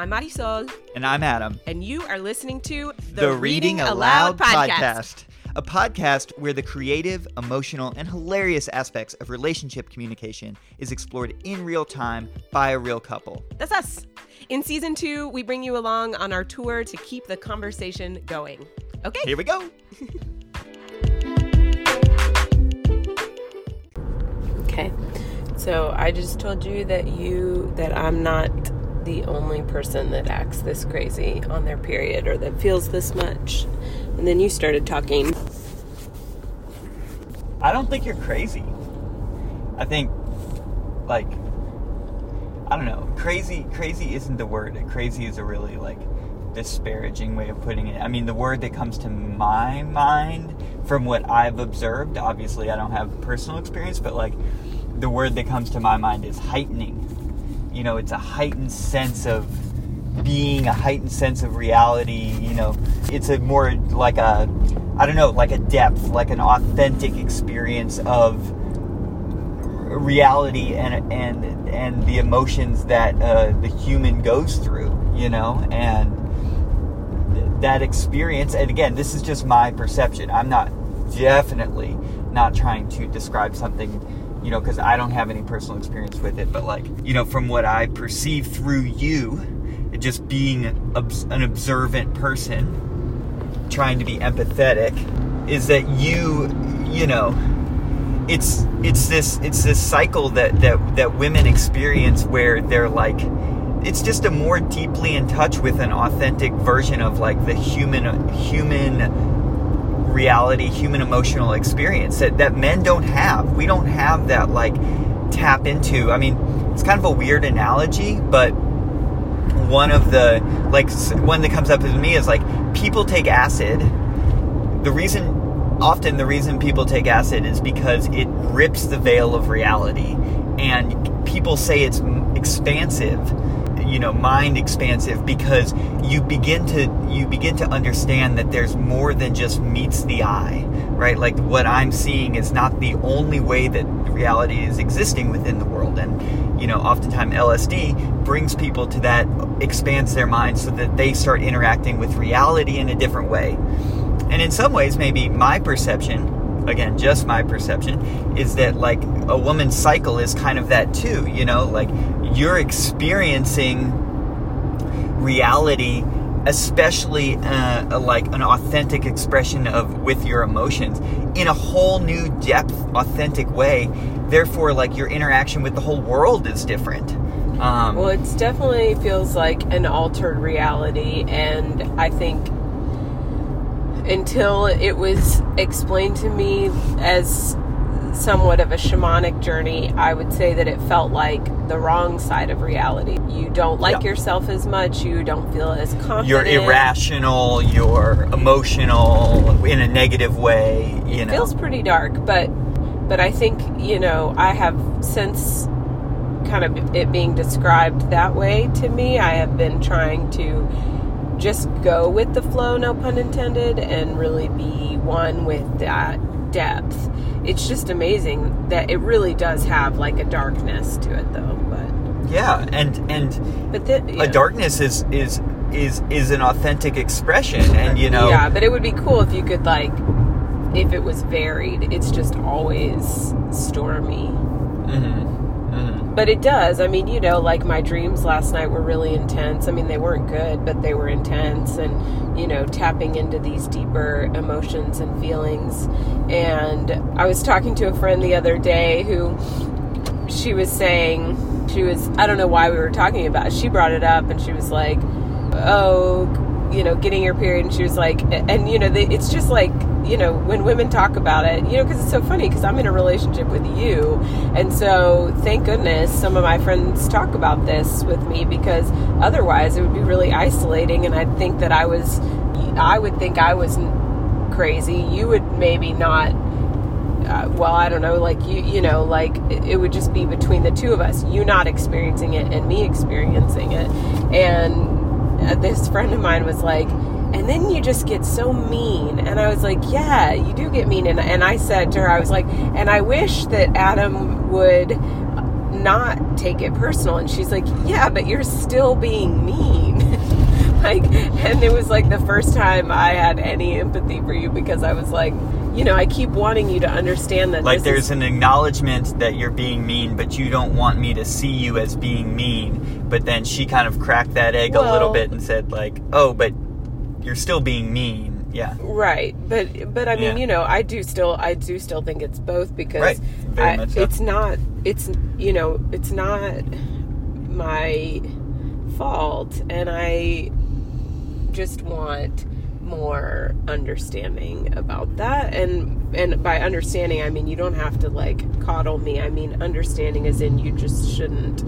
I'm Marisol, And I'm Adam. and you are listening to The, Reading Aloud podcast. A podcast where the creative, emotional, and hilarious aspects of relationship communication is explored in real time by a real couple. That's us. In season two, we bring you along on our tour to keep the conversation going. Okay. Here we go. Okay. So I just told you that you that I'm not the only person that acts this crazy on their period or that feels this much. And then you started talking. I don't think you're crazy. I think, like, I don't know. Crazy, crazy isn't the word. Crazy is a really like disparaging way of putting it. I mean, the word that comes to my mind from what I've observed. Obviously, I don't have personal experience, but like, the word that comes to my mind is heightening. You know, it's a heightened sense of being, a heightened sense of reality. You know, it's a more like a, I don't know, like a depth, like an authentic experience of reality and and and the emotions that uh, the human goes through, you know, and that experience. And again, this is just my perception. I'm not definitely not trying to describe something, you know, because I don't have any personal experience with it. But like, you know, from what I perceive through you, just being an observant person, trying to be empathetic, is that you, you know it's it's this it's this cycle that that that women experience where they're like it's just a more deeply in touch with an authentic version of like the human human reality human emotional experience that that men don't have. We don't have that like tap into. I mean it's kind of a weird analogy but one of the like one that comes up with me is like people take acid. The reason often the reason people take acid is because it rips the veil of reality and people say it's expansive you know mind expansive because you begin to you begin to understand that there's more than just meets the eye right? Like what i'm seeing is not the only way that reality is existing within the world. And you know oftentimes lsd brings people to that expands their mind so that they start interacting with reality in a different way. And in some ways, maybe my perception, again, just my perception, is that like a woman's cycle is kind of that too. You know, like you're experiencing reality, especially uh, like an authentic expression of with your emotions in a whole new depth, authentic way. Therefore, like your interaction with the whole world is different. Um, Well, it definitely feels like an altered reality, and I think until it was explained to me as somewhat of a shamanic journey, I would say that it felt like the wrong side of reality. You don't like Yeah. yourself as much, you don't feel as confident. you're irrational, you're emotional in a negative way, you know. It feels pretty dark but but i think you know i have since kind of it being described that way to me i have been trying to just go with the flow no pun intended and really be one with that depth. It's just amazing that it really does have like a darkness to it though but yeah, and and but the, a darkness is is is is an authentic expression and you know yeah but it would be cool if you could like if it was varied it's just always stormy. Mhm, mhm. But it does. I mean, you know, like my dreams last night were really intense. I mean, they weren't good, but they were intense and, you know, tapping into these deeper emotions and feelings. And I was talking to a friend the other day who she was saying, she was, I don't know why we were talking about it. She brought it up and she was like, oh, you know, getting your period. And she was like, and, you know, they, it's just like, you know, when women talk about it, you know, because it's so funny because I'm in a relationship with you. And so, thank goodness some of my friends talk about this with me because otherwise it would be really isolating. And I'd think that I was, I would think I was crazy. You would maybe not. Uh, well, I don't know, like you, you know, like it, it would just be between the two of us, you not experiencing it and me experiencing it. And Uh, this friend of mine was like, and then you just get so mean. And I was like, yeah, you do get mean. And, and I said to her, I was like, and I wish that Adam would not take it personal and she's like yeah but you're still being mean like and it was like the first time i had any empathy for you because i was like you know i keep wanting you to understand that like there's is, an acknowledgement that you're being mean but you don't want me to see you as being mean but then she kind of cracked that egg well, a little bit and said like oh but you're still being mean yeah right but but i mean yeah. you know i do still i do still think it's both because right. I, so. it's not it's you know it's not my fault and i just want more understanding about that and and by understanding i mean you don't have to like coddle me i mean understanding as in you just shouldn't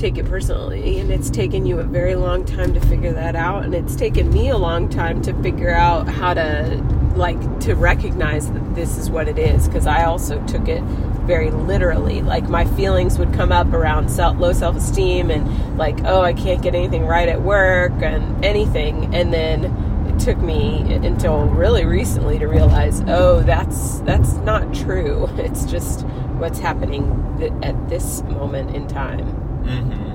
take it personally. And it's taken you a very long time to figure that out. And it's taken me a long time to figure out how to, like, to recognize that this is what it is. Because I also took it very literally. Like, my feelings would come up around self, low self esteem and, like, oh, I can't get anything right at work and anything. And then took me until really recently to realize, oh, that's that's not true. It's just what's happening at this moment in time. Mm-hmm.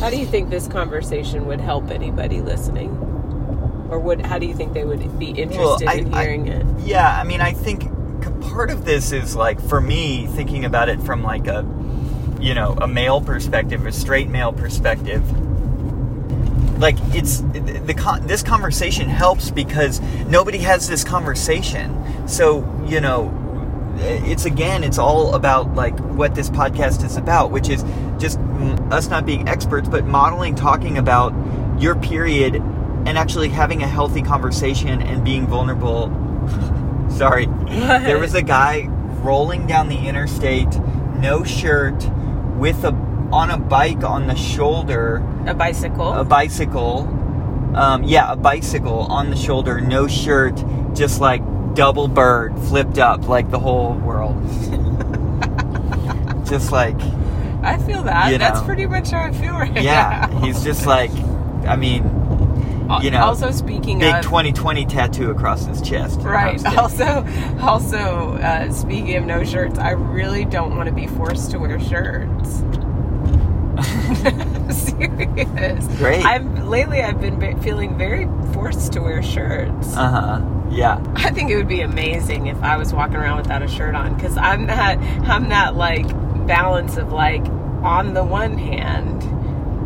How do you think this conversation would help anybody listening? Or would how do you think they would be interested well, I, in hearing I, it? Yeah, I mean, I think part of this is like for me thinking about it from like a you know a male perspective, a straight male perspective. Like it's the, the this conversation helps because nobody has this conversation. So you know it's again it's all about like what this podcast is about which is just us not being experts but modeling talking about your period and actually having a healthy conversation and being vulnerable sorry what? there was a guy rolling down the interstate no shirt with a on a bike on the shoulder. A bicycle? A bicycle. Um, yeah a bicycle on the shoulder no shirt just like double bird flipped up like the whole world. just like I feel that. You know, That's pretty much how I feel right yeah, now. he's just like I mean you know also speaking big of 2020 tattoo across his chest. Right also also uh, speaking of no shirts i really don't want to be forced to wear shirts serious great i've lately i've been feeling very forced to wear shirts uh-huh yeah. I think it would be amazing if I was walking around without a shirt on because I'm that I'm that like balance of like on the one hand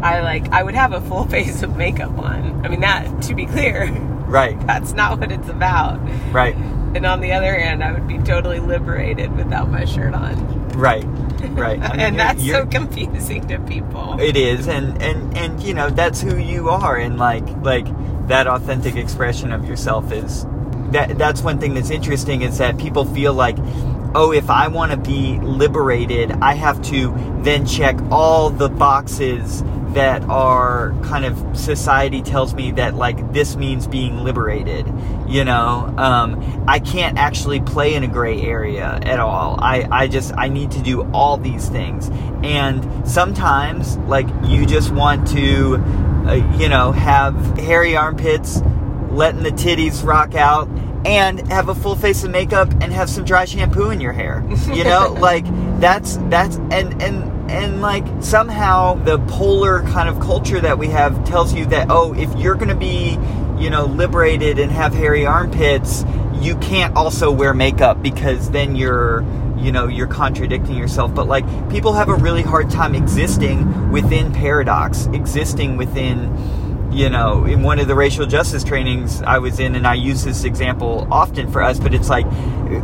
I like I would have a full face of makeup on. I mean that to be clear. Right. That's not what it's about. Right. And on the other hand, I would be totally liberated without my shirt on. Right. Right. I mean, and that's so confusing to people. It is and and and you know, that's who you are and like like that authentic expression of yourself is that that's one thing that's interesting is that people feel like oh if i want to be liberated i have to then check all the boxes that are kind of society tells me that like this means being liberated you know? Um, i can't actually play in a gray area at all. I i just i need to do all these things. And sometimes like you just want to uh, you know have hairy armpits letting the titties rock out and have a full face of makeup and have some dry shampoo in your hair. You know, like that's that's and and and like somehow the polar kind of culture that we have tells you that oh, if you're going to be, you know, liberated and have hairy armpits, you can't also wear makeup because then you're you know you're contradicting yourself. But like people have a really hard time existing within paradox existing within you know, in one of the racial justice trainings I was in, and I use this example often for us, but it's like,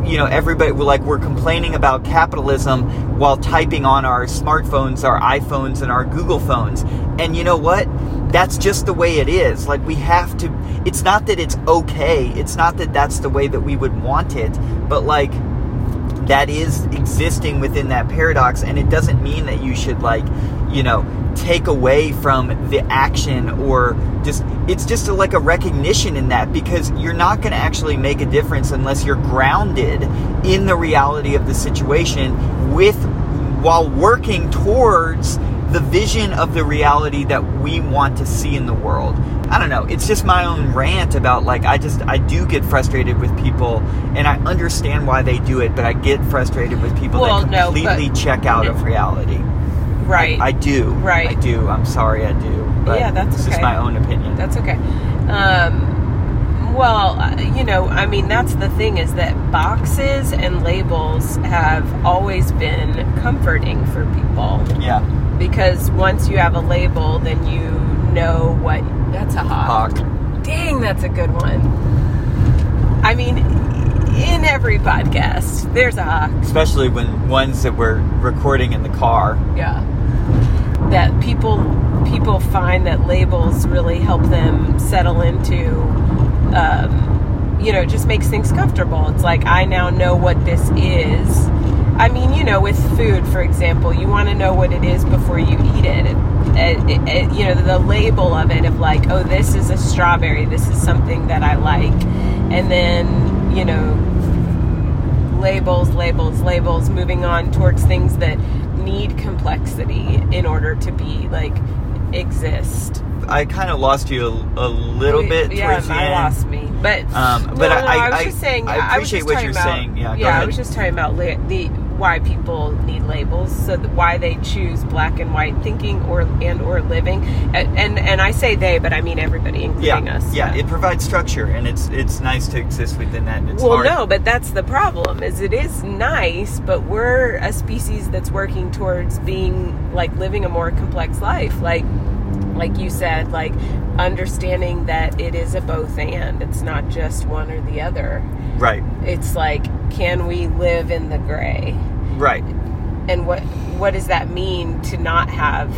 you know, everybody, like, we're complaining about capitalism while typing on our smartphones, our iPhones, and our Google phones. And you know what? That's just the way it is. Like, we have to, it's not that it's okay, it's not that that's the way that we would want it, but like, that is existing within that paradox, and it doesn't mean that you should, like, you know, take away from the action or just it's just a, like a recognition in that because you're not going to actually make a difference unless you're grounded in the reality of the situation with while working towards the vision of the reality that we want to see in the world I don't know. It's just my own rant about like I just I do get frustrated with people, and I understand why they do it, but I get frustrated with people Well, that no, completely but- check out of reality. Right. I, I do. Right. I do. I'm sorry, I do. But Yeah, that's it's just okay. my own opinion. That's okay. Um, well, uh, you know, I mean, that's the thing is that boxes and labels have always been comforting for people yeah. because once you have a label, then you know what. That's a hawk. Hawk. Dang, that's a good one. I mean, in every podcast, there's a hawk. Especially when ones that we're recording in the car. Yeah. That people people find that labels really help them settle into um, you know, it just makes things comfortable. It's like I now know what this is. I mean, you know, with food, for example, you want to know what it is before you eat it. It, it, it. You know, the label of it of like, oh, this is a strawberry. This is something that I like, and then you know, labels, labels, labels. Moving on towards things that need complexity in order to be like exist. I kind of lost you a, a little bit Yeah, towards the I end. lost me. But Um, no, but no, I- I, was I- just saying. I was appreciate just what you're about- saying. Yeah, go I was just talking about la- the why people need labels, so why they choose black and white thinking or and or living, and and, and I say they, but I mean everybody, including Yeah, us. yeah. It provides structure, and it's it's nice to exist within that. And it's well, hard. no, but that's the problem. Is it is nice, but we're a species that's working towards being like living a more complex life. Like, like you said, like understanding that it is a both and. It's not just one or the other. Right, It's like, can we live in the gray? right. And what what does that mean to not have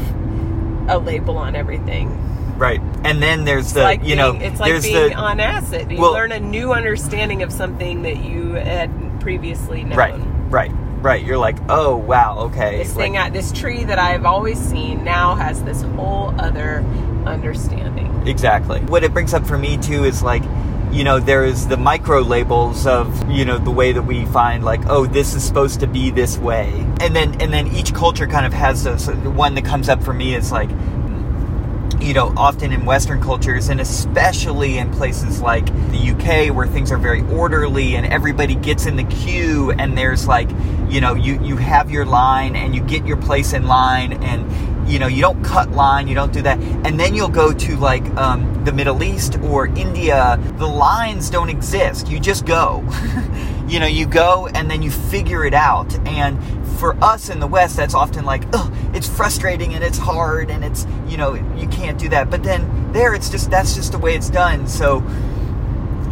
a label on everything? Right, and then there's It's the like you know it's like being the on acid. You Well- learn a new understanding of something that you had previously known. right, right, right. You're like, oh wow, okay. This thing, like- I, this tree that I've always seen now has this whole other understanding. Exactly. What it brings up for me too is like, you know, there is the micro labels of, you know, the way that we find like, oh, this is supposed to be this way. And then and then each culture kind of has this one that comes up for me is like you know, often in Western cultures, and especially in places like the UK, where things are very orderly and everybody gets in the queue, and there's like, you know, you you have your line and you get your place in line, and you know, you don't cut line, you don't do that, and then you'll go to like um, the Middle East or India, the lines don't exist. You just go. you know, you go and then you figure it out, and for us in the West, that's often like, oh, it's frustrating and it's hard and it's, you know, you can't do that. But then there, it's just that's just the way it's done. So,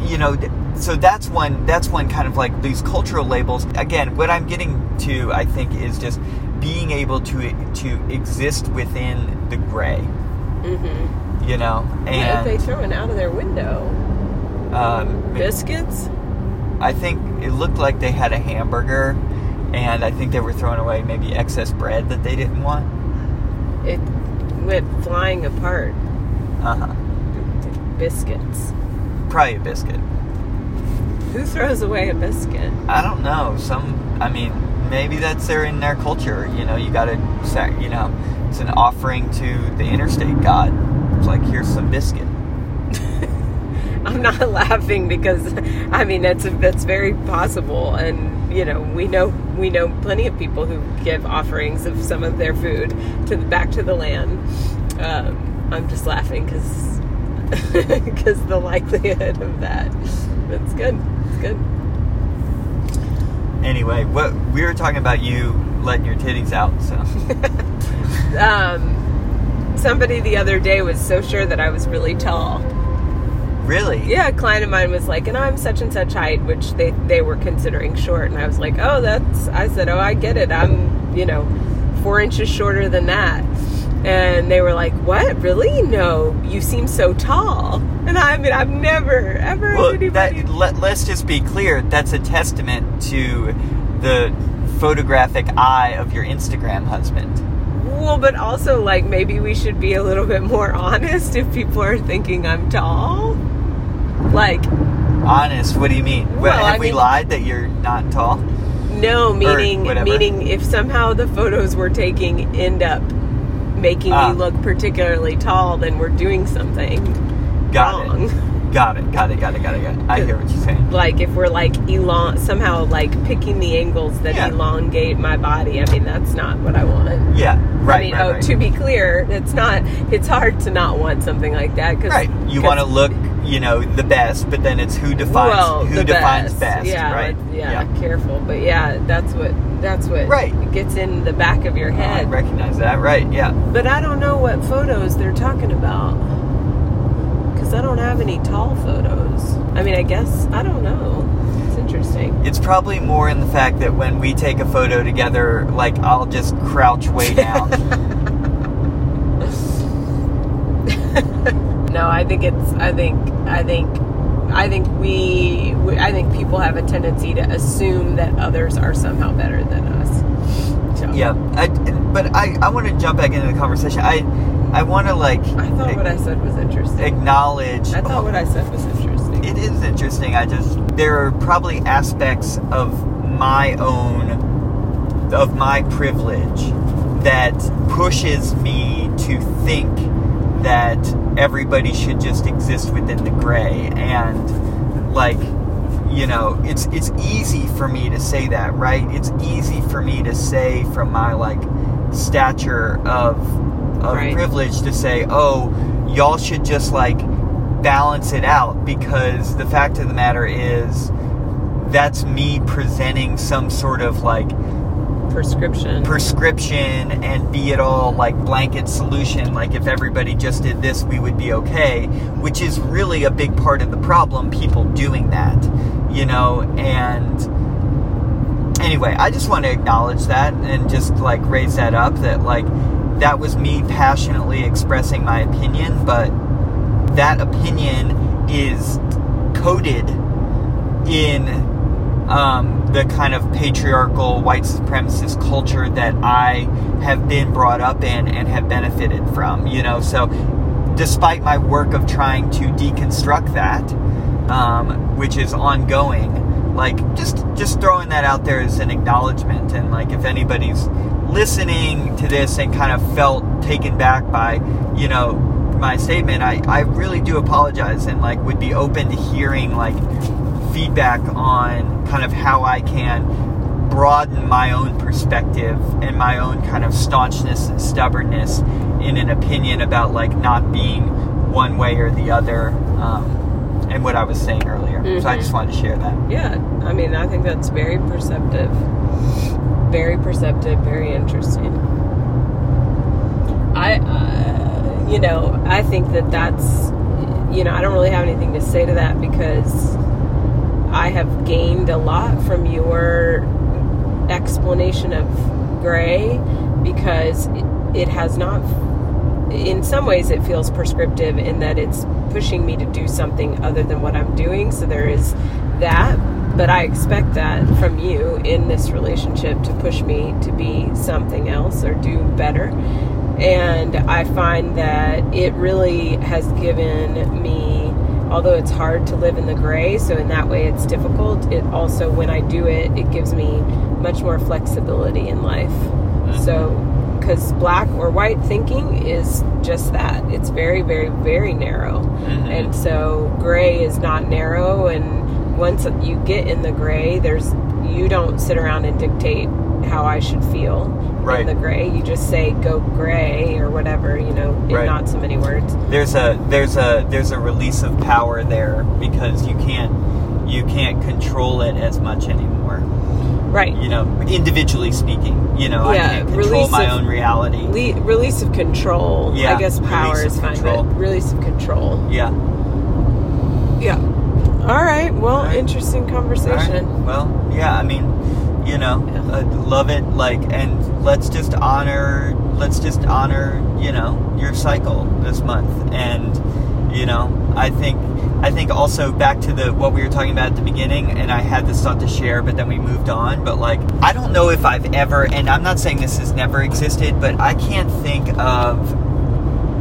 you know, so that's one that's one kind of like these cultural labels. Again, what I'm getting to, I think, is just being able to to exist within the gray. Mm-hmm. You know, Yeah, they and throwing out of their window um, biscuits. I think it looked like they had a hamburger, and I think they were throwing away maybe excess bread that they didn't want. It went flying apart. Uh huh. Biscuits. Probably a biscuit. Who throws away a biscuit? I don't know. Some, I mean, maybe that's their in their culture. You know, you got to, you know, it's an offering to the interstate god. It's like here's some biscuit. I'm not laughing because I mean that's that's very possible, and you know we know we know plenty of people who give offerings of some of their food to the, back to the land. Um, I'm just laughing because because the likelihood of that. That's good. It's good. Anyway, what we were talking about you letting your titties out. So Um, somebody the other day was so sure that I was really tall. Really, Yeah, a client of mine was like, and I'm such and such height, which they they were considering short, and I was like, oh, that's. I said, oh, I get it. I'm, you know, four inches shorter than that. And they were like, what? Really? No, you seem so tall. And I mean, I've never ever Well, anybody. that let, let's just be clear. That's a testament to the photographic eye of your Instagram husband. Well, but also like maybe we should be a little bit more honest if people are thinking I'm tall. Like, Honest, what do you mean? Well, have I we mean- lied that you're not tall? No, meaning meaning if somehow the photos we're taking end up making Ah. me look particularly tall, then we're doing something. Got wrong. it. Got it. Got it. Got it. Got it. Got it. I hear what you're saying. Like if we're like elong somehow like picking the angles that Yeah. elongate my body. I mean, that's not what I want. Yeah. Right. I mean, right, oh, right. to be clear, it's not. It's hard to not want something like that because Right. You want to look, you know, the best, but then it's who defines well, who defines best. best, yeah, right? let's- yeah, careful. But yeah, that's what that's what Right. gets in the back of your head. I head. recognize that, right? Yeah. But I don't know what photos they're talking about because I don't have any tall photos. I mean, I guess I don't know. It's interesting. It's probably more in the fact that when we take a photo together, like I'll just crouch way down. No, I think it's. I think. I think. I think we, we. I think people have a tendency to assume that others are somehow better than us. So, yeah. I, but I, I want to jump back into the conversation. I I want to like I thought what I said was interesting. acknowledge. I thought what I said was interesting. It is interesting. I just there are probably aspects of my own of my privilege that pushes me to think that everybody should just exist within the gray and like you know it's it's easy for me to say that right it's easy for me to say from my like stature of of Right. privilege to say oh y'all should just like balance it out because the fact of the matter is that's me presenting some sort of like Prescription. prescription and be it all like blanket solution like if everybody just did this we would be okay which is really a big part of the problem people doing that you know and anyway i just want to acknowledge that and just like raise that up that like that was me passionately expressing my opinion but that opinion is coded in um, the kind of patriarchal white supremacist culture that I have been brought up in and have benefited from. You know, so despite my work of trying to deconstruct that, um, which is ongoing, like just just throwing that out there as an acknowledgement, and like if anybody's listening to this and kind of felt taken back by, you know, my statement, I, I really do apologize and like would be open to hearing like feedback on kind of how I can broaden my own perspective and my own kind of staunchness and stubbornness in an opinion about like not being one way or the other um, and what I was saying earlier. So I Mhm. just wanted to share that. Yeah, I mean, I think that's very perceptive. Very perceptive, very interesting. I, uh, you know, I think that that's, you know, I don't really have anything to say to that because I have gained a lot from your explanation of gray because it, it has not in some ways it feels prescriptive in that it's pushing me to do something other than what I'm doing so there is that but I expect that from you in this relationship to push me to be something else or do better. And I find that it really has given me although it's hard to live in the gray so in that way it's difficult it also when I do it it gives me much more flexibility in life. So because black or white thinking is just that. It's very very very narrow. Mhm. and so gray is not narrow and once you get in the gray there's you don't sit around and dictate how i should feel Right. in the gray you just say go gray or whatever you know in Right. not so many words There's a there's a there's a release of power there because you can't you can't control it as much anymore. right You know, individually speaking, you know, I Yeah, can't control release my of- own reality. Le- release of control Yeah, i guess power is fine control. but release of control yeah. yeah all right well All right. interesting conversation right. Well, yeah, I mean, you know, Yeah. uh, love it. Like, and let's just honor, let's just honor, you know, your cycle this month. And, you know, I think, I think also back to the what we were talking about at the beginning, and I had this thought to share, but then we moved on. But like, I don't know if I've ever, and I'm not saying this has never existed, but I can't think of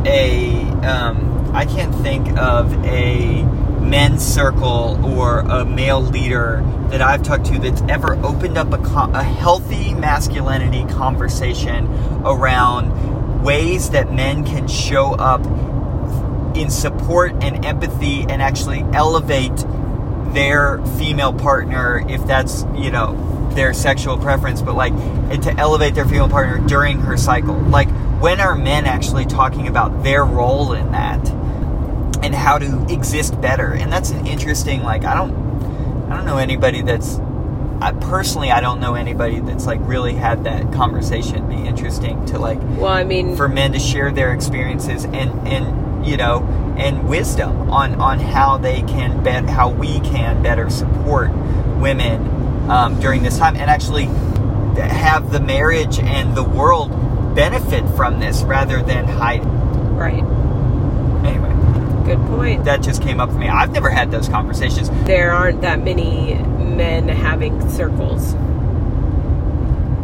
a, um, I can't think of a men's circle or a male leader that I've talked to that's ever opened up a, co- a healthy masculinity conversation around ways that men can show up in support and empathy and actually elevate their female partner if that's you know their sexual preference but like to elevate their female partner during her cycle. Like when are men actually talking about their role in that and how to exist better and that's an interesting like i don't i don't know anybody that's I personally I don't know anybody that's like really had that conversation It'd be interesting to like Well, I mean, for men to share their experiences and and you know and wisdom on on how they can bet how we can better support women um, during this time and actually have the marriage and the world benefit from this rather than hide. right. Good point. that just came up for me. I've never had those conversations. There aren't that many men having circles.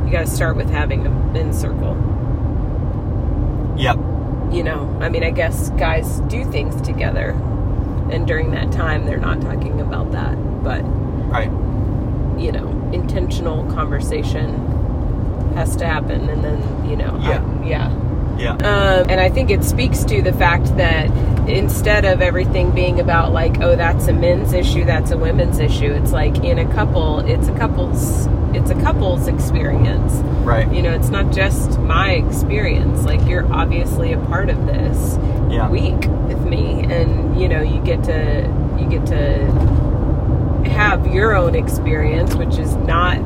You got to start with having a men's circle. Yep. You know, I mean, I guess guys do things together, and during that time, they're not talking about that. But Right. you know, intentional conversation has to happen, and then you know, I- Yeah. yeah. Yeah. Um, and I think it speaks to the fact that instead of everything being about like, oh, that's a men's issue, that's a women's issue, it's like in a couple, it's a couple's, it's a couple's experience. Right. You know, it's not just my experience. Like you're obviously a part of this Yeah. week with me, and you know, you get to you get to have your own experience, which is not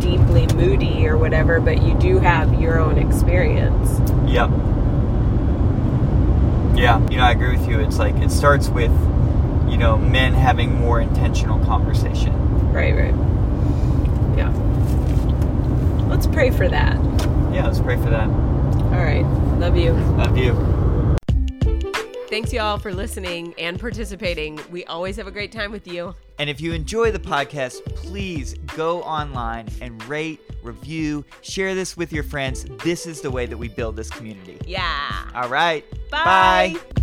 deeply moody or whatever, but you do have your own experience. Yep. Yeah, you know, I agree with you. It's like it starts with, you know, men having more intentional conversation. Right, right. Yeah. Let's pray for that. Yeah, let's pray for that. All right. Love you. Love you. Thanks, y'all, for listening and participating. We always have a great time with you. And if you enjoy the podcast, please go online and rate, review, share this with your friends. This is the way that we build this community. Yeah. All right. Bye. Bye.